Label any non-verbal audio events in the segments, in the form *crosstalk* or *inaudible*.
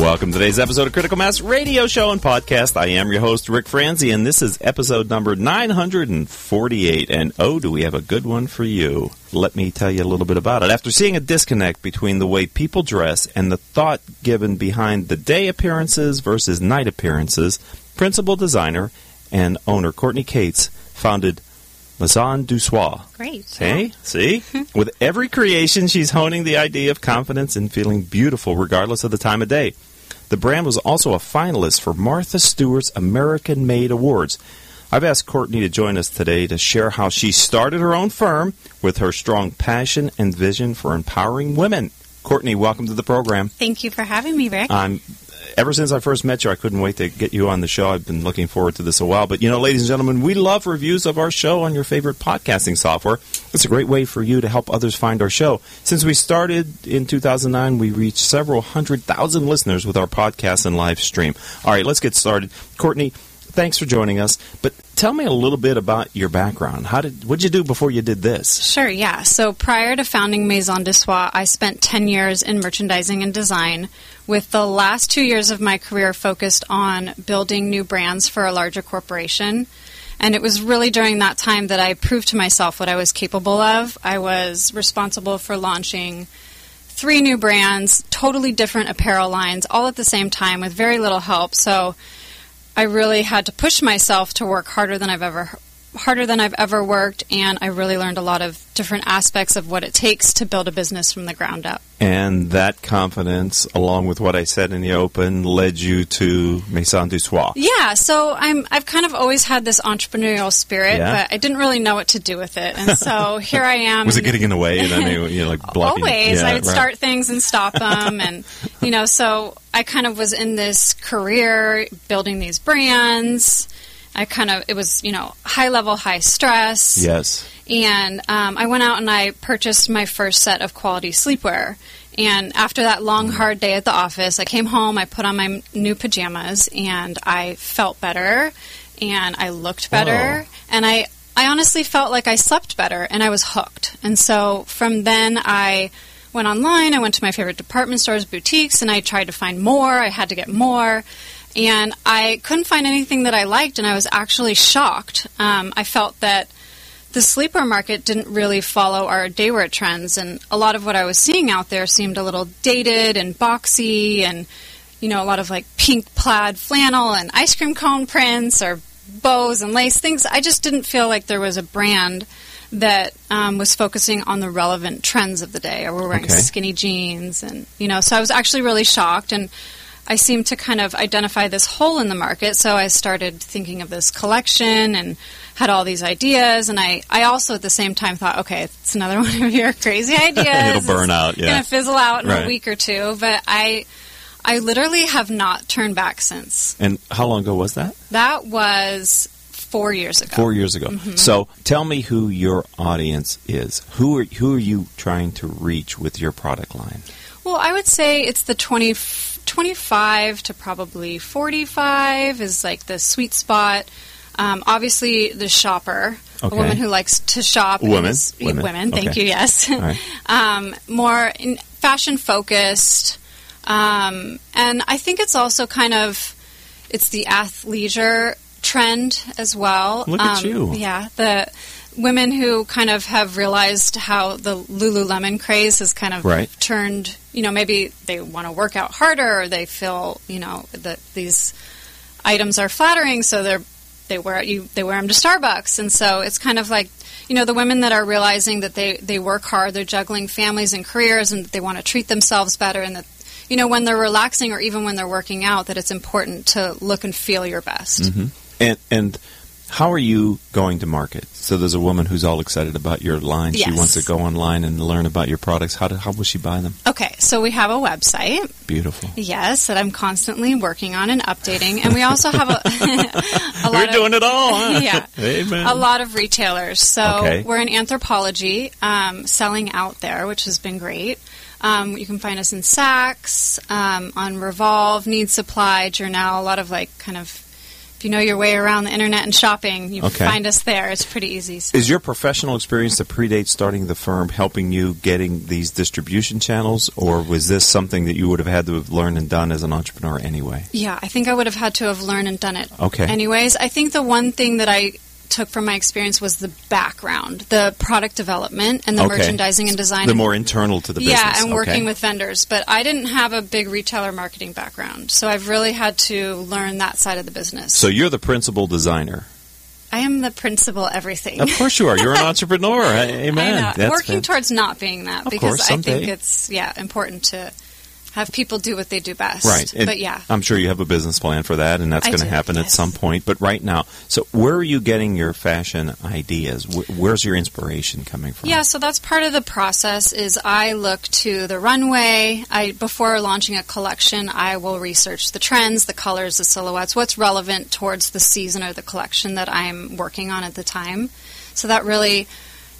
Welcome to today's episode of Critical Mass Radio Show and Podcast. I am your host, Rick Franzi, and this is episode number 948. And oh, do we have a good one for you? Let me tell you a little bit about it. After seeing a disconnect between the way people dress and the thought given behind the day appearances versus night appearances, principal designer and owner Courtney Cates founded Maison du Soir. Great. Hey, see? *laughs* With every creation, she's honing the idea of confidence and feeling beautiful regardless of the time of day. The brand was also a finalist for Martha Stewart's American Made Awards. I've asked Courtney to join us today to share how she started her own firm with her strong passion and vision for empowering women. Courtney, welcome to the program. Thank you for having me, Rick. I'm ever since I first met you, I couldn't wait to get you on the show. I've been looking forward to this a while. But you know, ladies and gentlemen, we love reviews of our show on your favorite podcasting software. It's a great way for you to help others find our show. Since we started in 2009, we reached several hundred thousand listeners with our podcast and live stream. All right, let's get started. Courtney, thanks for joining us. But tell me a little bit about your background. How did what did you do before you did this? Sure, yeah. So prior to founding Maison du Soir, I spent 10 years in merchandising and design, with the last two years of my career focused on building new brands for a larger corporation. And it was really during that time that I proved to myself what I was capable of. I was responsible for launching three new brands, totally different apparel lines, all at the same time with very little help. So I really had to push myself to work harder than I've ever harder than I've ever worked and I really learned a lot of different aspects of what it takes to build a business from the ground up. And that confidence, along with what I said in the open, led you to Maison du Soir. Yeah, so I'm I've kind of always had this entrepreneurial spirit, Yeah? but I didn't really know what to do with it. And so *laughs* here I am. Was it getting in the way? And then you know, like *laughs* blocking? Always. Yeah, I would right. start things and stop *laughs* them. and, you know, so I kind of was in this career building these brands. I kind of, it was, you know, high level, high stress. Yes. And um, I went out and I purchased my first set of quality sleepwear. And after that long, hard day at the office, I came home, I put on my new pajamas, and I felt better, and I looked better, Whoa. and I, I honestly felt like I slept better, and I was hooked. And so from then, I went online, I went to my favorite department stores, boutiques, and I tried to find more. I had to get more. And I couldn't find anything that I liked, and I was actually shocked. Um, I felt that the sleeper market didn't really follow our daywear trends, and a lot of what I was seeing out there seemed a little dated and boxy, and you know, a lot of like pink plaid flannel and ice cream cone prints or bows and lace things. I just didn't feel like there was a brand that um, was focusing on the relevant trends of the day, or we're wearing Okay. skinny jeans, and you know, so I was actually really shocked and. I seemed to kind of identify this hole in the market, so I started thinking of this collection and had all these ideas. And I, I also at the same time thought, okay, it's another *laughs* one of your crazy *laughs* ideas. It'll burn out, yeah. Going to fizzle out in Right. a week or two. But I, I literally have not turned back since. And how long ago was that? That was four years ago. Four years ago. Mm-hmm. So tell me who your audience is. Who are who are you trying to reach with your product line? Well, I would say it's the 20, 25 to probably 45 is like the sweet spot. Um, obviously, the shopper, Okay. a woman who likes to shop. Women. is- Women. thank Okay. you, yes. Right. *laughs* um, more in fashion focused. Um, and I think it's also kind of, it's the athleisure trend as well. Look at Um, you. Yeah, the women who kind of have realized how the Lululemon craze has kind of Right. turned, you know, maybe they want to work out harder or they feel, you know, that these items are flattering, so they're they wear you they wear them to Starbucks, and so it's kind of like you know the women that are realizing that they they work hard, they're juggling families and careers, and they want to treat themselves better, and that you know when they're relaxing or even when they're working out, that it's important to look and feel your best. Mm-hmm. And and how are you going to market? So there's a woman who's all excited about your line. She wants to go online and learn about your products. How do, how will she buy them? Okay, so we have a website. Beautiful. Yes, that I'm constantly working on and updating, and we also have a, *laughs* a lot We're of, doing it all. Huh? *laughs* Yeah. Amen. a lot of retailers. So Okay. we're in Anthropologie, um, selling out there, which has been great. Um, you can find us in Saks, um, on Revolve, Need Supply, Journal, a lot of like kind of. If you know your way around the internet and shopping, you Okay. find us there. It's pretty easy. So- Is your professional experience that predates starting the firm helping you getting these distribution channels, or was this something that you would have had to have learned and done as an entrepreneur anyway? Yeah, I think I would have had to have learned and done it. Okay. Anyways, I think the one thing that I took from my experience was the background, the product development, and the Okay. merchandising and design. The more internal to the business. yeah, and okay. working with vendors. But I didn't have a big retailer marketing background, so I've really had to learn that side of the business. So you're the principal designer. I am the principal everything. Of course you are. You're an *laughs* entrepreneur. Amen. I know. That's Working towards not being that Of because course, I think it's yeah important to have people do what they do best. Right. And but yeah, I'm sure you have a business plan for that, and that's going to happen at some point. But right now, so where are you getting your fashion ideas? Where's your inspiration coming from? Yeah, so that's part of the process is I look to the runway. I before launching a collection, I will research the trends, the colors, the silhouettes, what's relevant towards the season or the collection that I'm working on at the time. So that really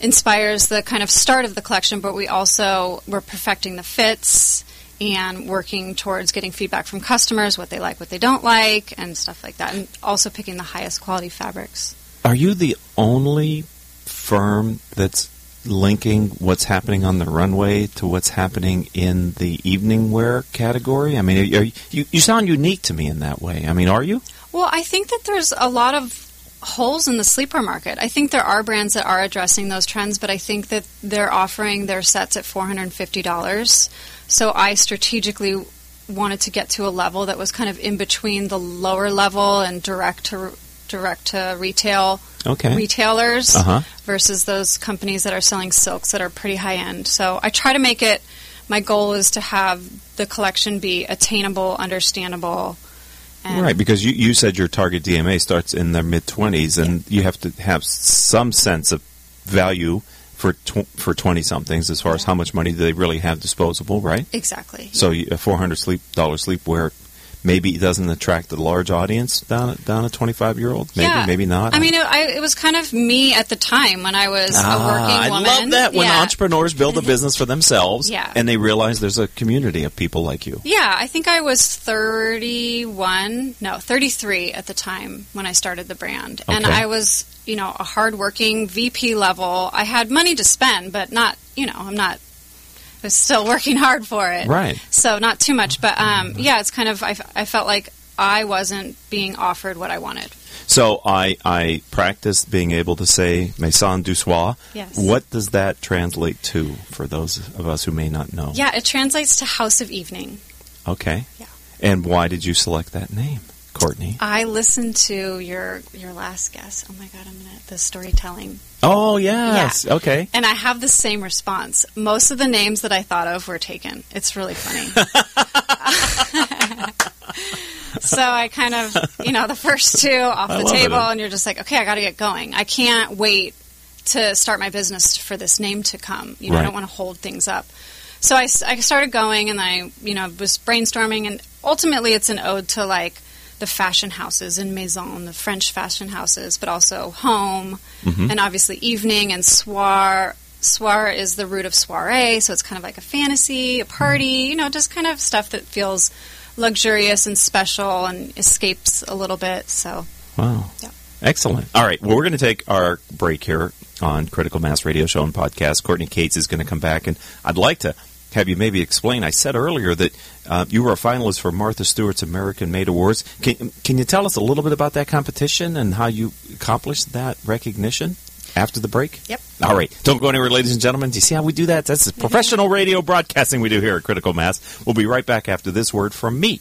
inspires the kind of start of the collection, but we also we're perfecting the fits and working towards getting feedback from customers, what they like, what they don't like, and stuff like that, and also picking the highest quality fabrics. Are you the only firm that's linking what's happening on the runway to what's happening in the evening wear category? I mean, are you, you, you sound unique to me in that way. I mean, are you? Well, I think that there's a lot of holes in the sleeper market. I think there are brands that are addressing those trends, but I think that they're offering their sets at $450. So I strategically wanted to get to a level that was kind of in between the lower level and direct to direct to retail Okay. retailers Uh-huh. versus those companies that are selling silks that are pretty high end. So I try to make it my goal is to have the collection be attainable, understandable. And Right, because you, you said your target DMA starts in their mid 20s, and you have to have some sense of value for tw- for 20 somethings as far as how much money do they really have disposable, right? Exactly. So a $400 sleep dollar sleepwear maybe it doesn't attract a large audience down down a 25 year old. Maybe, yeah. maybe not. I mean, it, I, it was kind of me at the time when I was Ah, a working woman. I love that when yeah. entrepreneurs build a *laughs* business for themselves Yeah. and they realize there's a community of people like you. Yeah, I think I was 31, no, 33 at the time when I started the brand. And I was, you know, a hardworking VP level. I had money to spend, but not, you know, I'm not, was still *laughs* working hard for it. Right. So not too much. But um, yeah, it's kind of, I, I felt like I wasn't being offered what I wanted. So I, I practiced being able to say Maison du Soir. Yes. What does that translate to for those of us who may not know? Yeah, it translates to House of Evening. Okay. Yeah. And why did you select that name, Courtney? I listened to your your last guest. Oh my god, I'm gonna the storytelling, Oh, yes. Okay. and I have the same response. Most of the names that I thought of were taken. It's really funny. *laughs* *laughs* so I kind of, you know, the first two off the table, it. and you're just like, okay, I got to get going. I can't wait to start my business for this name to come. You know, I don't want to hold things up. So I, I started going, and I, you know, was brainstorming, and ultimately, it's an ode to like the fashion houses in Maison, the French fashion houses, but also home, Mhm. and obviously evening and soir. Soir is the root of soiree, so it's kind of like a fantasy, a party, you know, just kind of stuff that feels luxurious and special and escapes a little bit. So Wow. Yeah. Excellent. All right. Well, we're going to take our break here on Critical Mass Radio Show and Podcast. Courtney Cates is going to come back, and I'd like to have you maybe explain. I said earlier that uh, you were a finalist for Martha Stewart's American Made Awards. Can, can you tell us a little bit about that competition and how you accomplished that recognition after the break? Yep. All right. Don't go anywhere, ladies and gentlemen. Do you see how we do that? That's the *laughs* professional radio broadcasting we do here at Critical Mass. We'll be right back after this word from me.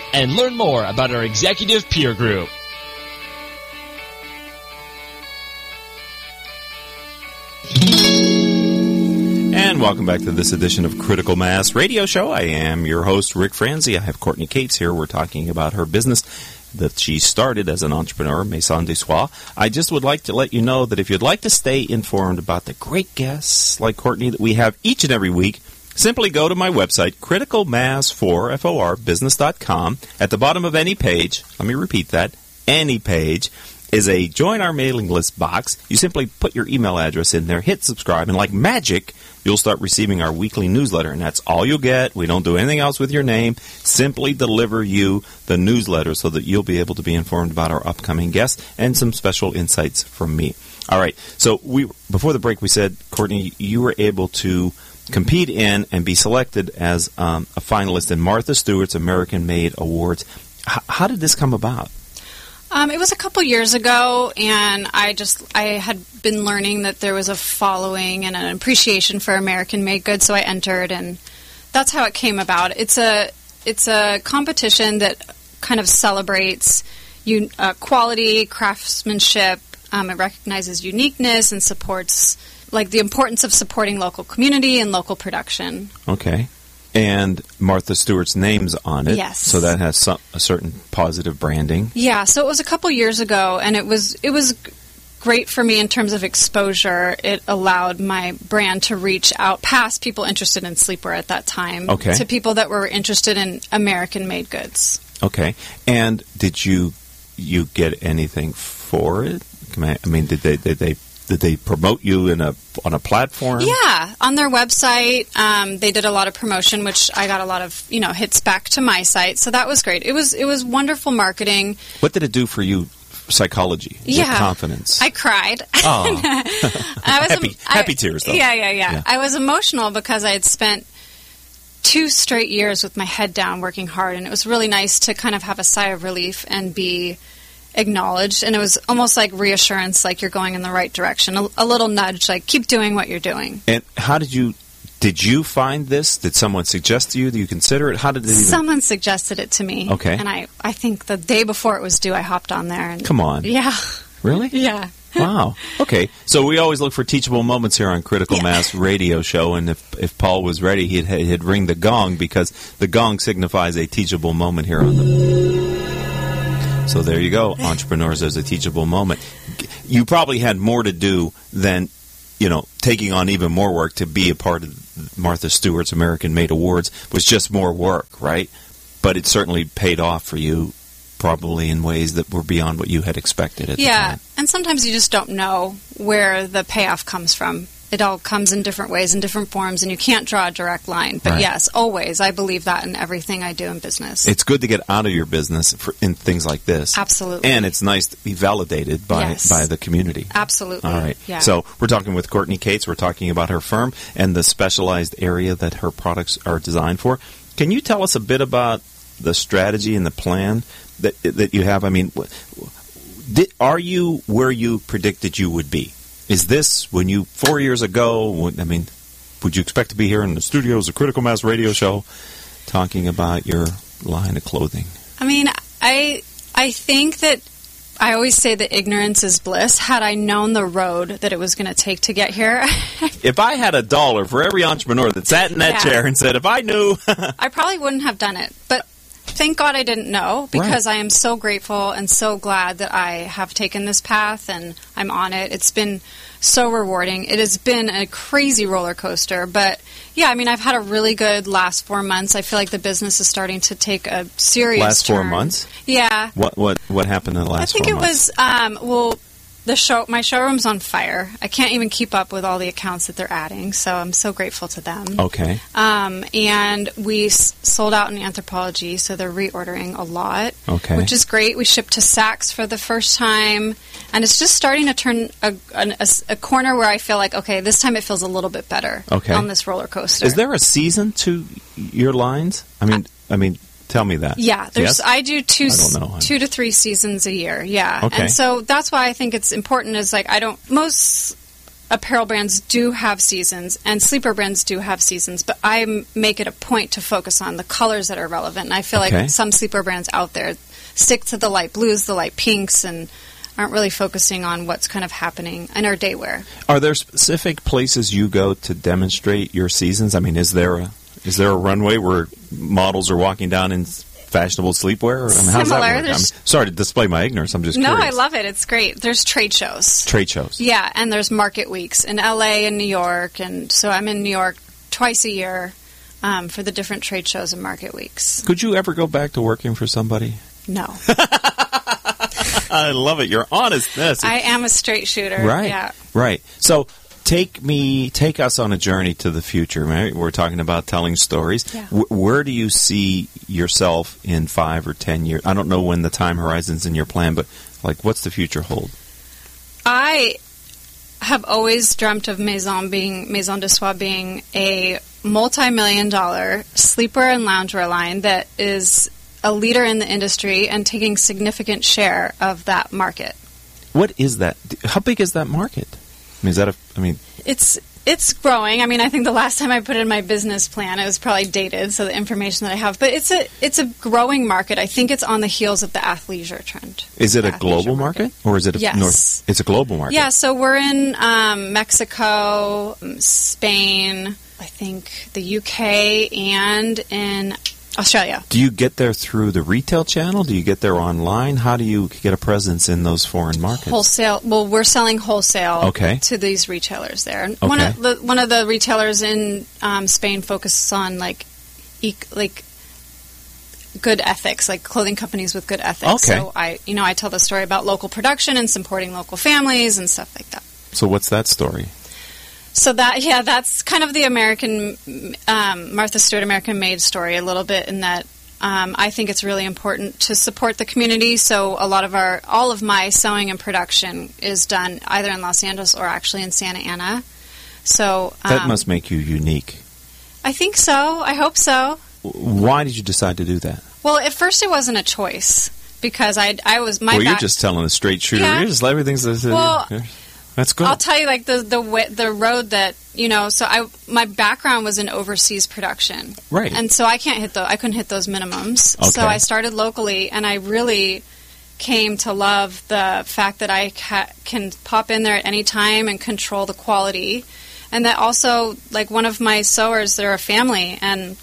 and learn more about our executive peer group. And welcome back to this edition of Critical Mass Radio Show. I am your host, Rick Franzi. I have Courtney Cates here. We're talking about her business that she started as an entrepreneur, Maison du Soir. I just would like to let you know that if you'd like to stay informed about the great guests like Courtney that we have each and every week, simply go to my website, criticalmass4, F-O-R, business.com. At the bottom of any page, let me repeat that, any page, is a join our mailing list box. You simply put your email address in there, hit subscribe, and like magic, you'll start receiving our weekly newsletter. And that's all you'll get. We don't do anything else with your name. Simply deliver you the newsletter so that you'll be able to be informed about our upcoming guests and some special insights from me. All right. So we before the break, we said, Courtney, you were able to compete in and be selected as um, a finalist in Martha Stewart's American Made Awards. H- how did this come about? Um, it was a couple years ago, and I just I had been learning that there was a following and an appreciation for American-made goods, so I entered, and that's how it came about. It's a it's a competition that kind of celebrates un- uh, quality, craftsmanship. Um, it recognizes uniqueness and supports like the importance of supporting local community and local production. Okay. And Martha Stewart's name's on it. Yes. So that has some, a certain positive branding. Yeah, so it was a couple years ago, and it was it was great for me in terms of exposure. It allowed my brand to reach out past people interested in sleepwear at that time Okay. to people that were interested in American-made goods. Okay. And did you you get anything for it? I I mean, did they did they did they promote you in a on a platform? Yeah, on their website, um, they did a lot of promotion, which I got a lot of you know hits back to my site. So that was great. It was it was wonderful marketing. What did it do for you? Psychology, your Yeah. confidence. I cried. oh, *laughs* I was *laughs* Happy- I- happy tears, though. Yeah, yeah, yeah, Yeah. I was emotional because I had spent two straight years with my head down working hard, and it was really nice to kind of have a sigh of relief and be acknowledged. And it was almost like reassurance, like you're going in the right direction, a, a little nudge, like keep doing what you're doing. and how did you did you find this? Did someone suggest to you? Do you consider it? How did it even? Someone suggested it to me. Okay. And I, I think the day before it was due, I hopped on there. And Come on, Yeah. really? *laughs* Yeah. Wow. Okay. So we always look for teachable moments here on Critical Yeah. Mass Radio Show, and if if Paul was ready, he'd he'd ring the gong because the gong signifies a teachable moment here on the. So there you go, entrepreneurs. There's a teachable moment. You probably had more to do than you know taking on even more work to be a part of Martha Stewart's American Made Awards was just more work, right? But it certainly paid off for you, probably in ways that were beyond what you had expected at the Yeah, time. and sometimes you just don't know where the payoff comes from. It all comes in different ways, in different forms, and you can't draw a direct line. But Right. yes, always, I believe that in everything I do in business. it's good to get out of your business for, in things like this. Absolutely. And it's nice to be validated by Yes. by the community. Absolutely. All right. Yeah. So we're talking with Courtney Cates. We're talking about her firm and the specialized area that her products are designed for. Can you tell us a bit about the strategy and the plan that that you have? I mean, did, are you where you predicted you would be? Is this when you four years ago? I mean, would you expect to be here in the studios of Critical Mass Radio Show talking about your line of clothing? I mean, I I think that I always say that ignorance is bliss. Had I known the road that it was going to take to get here, *laughs* If I had a dollar for every entrepreneur that sat in that Yeah. chair and said, if I knew, *laughs* I probably wouldn't have done it. But thank God I didn't know because I am so grateful and so glad that I have taken this path and I'm on it. It's been so rewarding. It has been a crazy roller coaster, but yeah, I mean, I've had a really good last four months. I feel like the business is starting to take a serious Last four months? Yeah. what what what happened in the last? I think it months? was um, well. The show my showroom's on fire. I can't even keep up with all the accounts that they're adding, so I'm so grateful to them. Okay. Um, and we s- sold out in Anthropologie, so they're reordering a lot, Okay. which is great. We shipped to Saks for the first time, and it's just starting to turn a, an- a a corner where I feel like, okay, this time it feels a little bit better Okay. on this roller coaster. Is there a season to your lines? I mean, I mean, tell me that. Yeah, there's. Yes? I do two, I two to three seasons a year. Yeah, Okay. and so that's why I think it's important. Is like I don't most apparel brands do have seasons, and sleeper brands do have seasons, but i make it a point to focus on the colors that are relevant. And I feel Okay. like some sleeper brands out there stick to the light blues, the light pinks, and aren't really focusing on what's kind of happening in our day wear. Are there specific places you go to demonstrate your seasons? I mean, is there a is there a runway where models are walking down in fashionable sleepwear? I mean, how's Similar. that? I'm sorry to display my ignorance. I'm just no, curious. I love it. It's great. There's trade shows. trade shows. Yeah, and there's market weeks in LA and New York, and so I'm in New York twice a year um, for the different trade shows and market weeks. Could you ever go back to working for somebody? No, *laughs* I love it. Your honestness. I am a straight shooter. Right. Yeah. Right. So take me, take us on a journey to the future. Right? We're talking about telling stories. Yeah. Wh- where do you see yourself in five or ten years? I don't know when the time horizon's in your plan, but like, what's the future hold? I have always dreamt of Maison being Maison du Soir being a multi-million dollar sleeper and loungewear line that is a leader in the industry and taking significant share of that market. What is that? How big is that market? I mean, is that a? I mean, It's it's growing. I mean, I think the last time I put in my business plan, it was probably dated, so the information that I have. But it's a it's a growing market. I think it's on the heels of the athleisure trend. is it a global market, or is it a Yes. north? It's a global market. Yeah, so we're in um, Mexico, um, Spain, I think the UK, and in Australia. Do you get there through the retail channel? Do you get there online? How do you get a presence in those foreign markets? Wholesale. Well, we're selling wholesale Okay. to these retailers there. And One Okay. of the one of the retailers in um, Spain focuses on like, ec- like good ethics, like clothing companies with good ethics. Okay. So I, you know, I tell the story about local production and supporting local families and stuff like that. So what's that story? So that yeah, that's kind of the American um, Martha Stewart American Made story a little bit in that um, I think it's really important to support the community. So a lot of our all of my sewing and production is done either in Los Angeles or actually in Santa Ana. So That um, must make you unique. I think so. I hope so. Why did you decide to do that? Well, at first it wasn't a choice because I I was my well, you're just telling a straight shooter. Yeah. You're just everything's. Well, that's good. I'll tell you, like the the the road that you know. So I my background was in overseas production, Right. And so I can't hit the I couldn't hit those minimums. Okay. So I started locally, and I really came to love the fact that I ca- can pop in there at any time and control the quality, and that also like one of my sewers, they're a family, and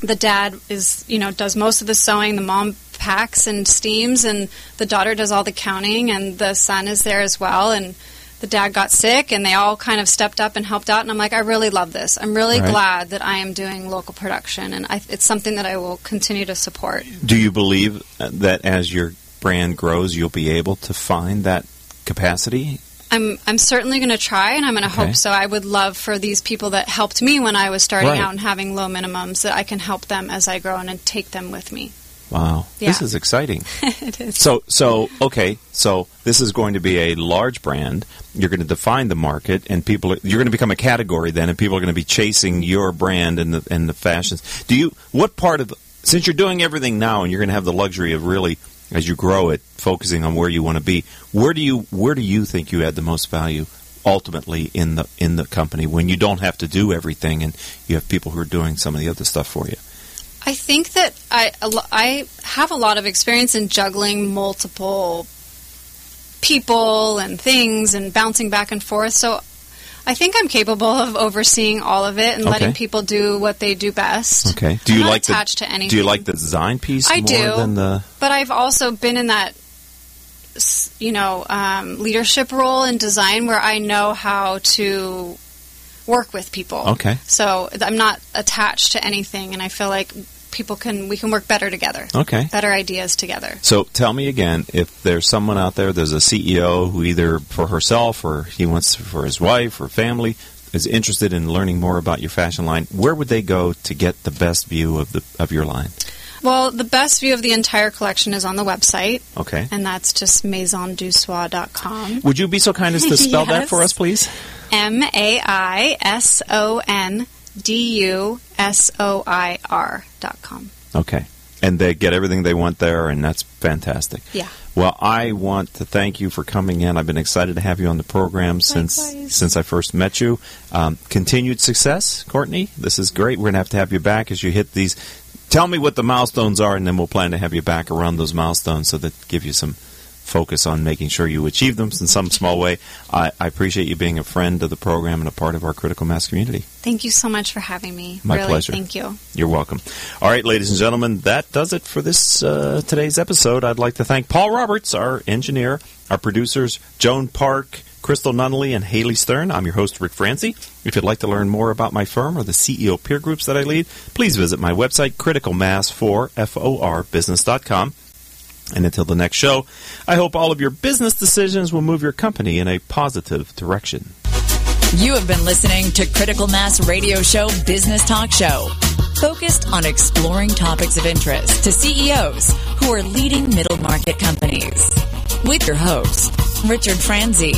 the dad is you know does most of the sewing, the mom packs and steams, and the daughter does all the counting, and the son is there as well, and the dad got sick and they all kind of stepped up and helped out and i'm like i really love this i'm really Right. glad that i am doing local production and I, it's something that i will continue to support do you believe that as your brand grows, you'll be able to find that capacity? i'm, I'm certainly going to try and i'm going to Okay. hope so i would love for these people that helped me when i was starting Right. out and having low minimums that i can help them as i grow and, and take them with me Wow, this is exciting. *laughs* it is So, so okay, so this is going to be a large brand. You're going to define the market, and people. Are, you're going to become a category then, and people are going to be chasing your brand and the and the fashions. Do you? What part of since you're doing everything now, and you're going to have the luxury of really, as you grow it, focusing on where you want to be. Where do you Where do you think you add the most value? Ultimately, in the in the company, when you don't have to do everything, and you have people who are doing some of the other stuff for you. I think that I I have a lot of experience in juggling multiple people and things and bouncing back and forth. So I think I'm capable of overseeing all of it and letting people do what they do best. Okay. Do you like attached the to anything? Do you like the design piece I more do. than the? But I've also been in that you know um, leadership role in design where I know how to work with people. Okay. So I'm not attached to anything, and I feel like people can we can work better together. Okay. Better ideas together. So tell me again, if there's someone out there, there's a CEO who either for herself or he wants for his wife or family is interested in learning more about your fashion line, where would they go to get the best view of the of your line? Well, the best view of the entire collection is on the website, Okay. and that's just maisondusoir.com. Would you be so kind as to *laughs* spell that for us, please? M A I S O N D U S O I R dot com. Okay. And they get everything they want there, and that's fantastic. Yeah. Well, I want to thank you for coming in. I've been excited to have you on the program since Likewise. since I first met you. Um, continued success, Courtney. This is great. We're going to have to have you back as you hit these. Tell me what the milestones are, and then we'll plan to have you back around those milestones so that give you some focus on making sure you achieve them in some small way. I, I appreciate you being a friend of the program and a part of our critical mass community. Thank you so much for having me. My really, pleasure. Thank you. You're welcome. All right, ladies and gentlemen, that does it for this uh, today's episode. I'd like to thank Paul Roberts, our engineer, our producers, Joan Park, Crystal Nunnally, and Haley Stern. I'm your host, Rick Franzi. If you'd like to learn more about my firm or the CEO peer groups that I lead, please visit my website, criticalmass4for business.com. And until the next show, I hope all of your business decisions will move your company in a positive direction. You have been listening to Critical Mass Radio Show Business Talk Show, focused on exploring topics of interest to CEOs who are leading middle market companies. With your host, Richard Franzi.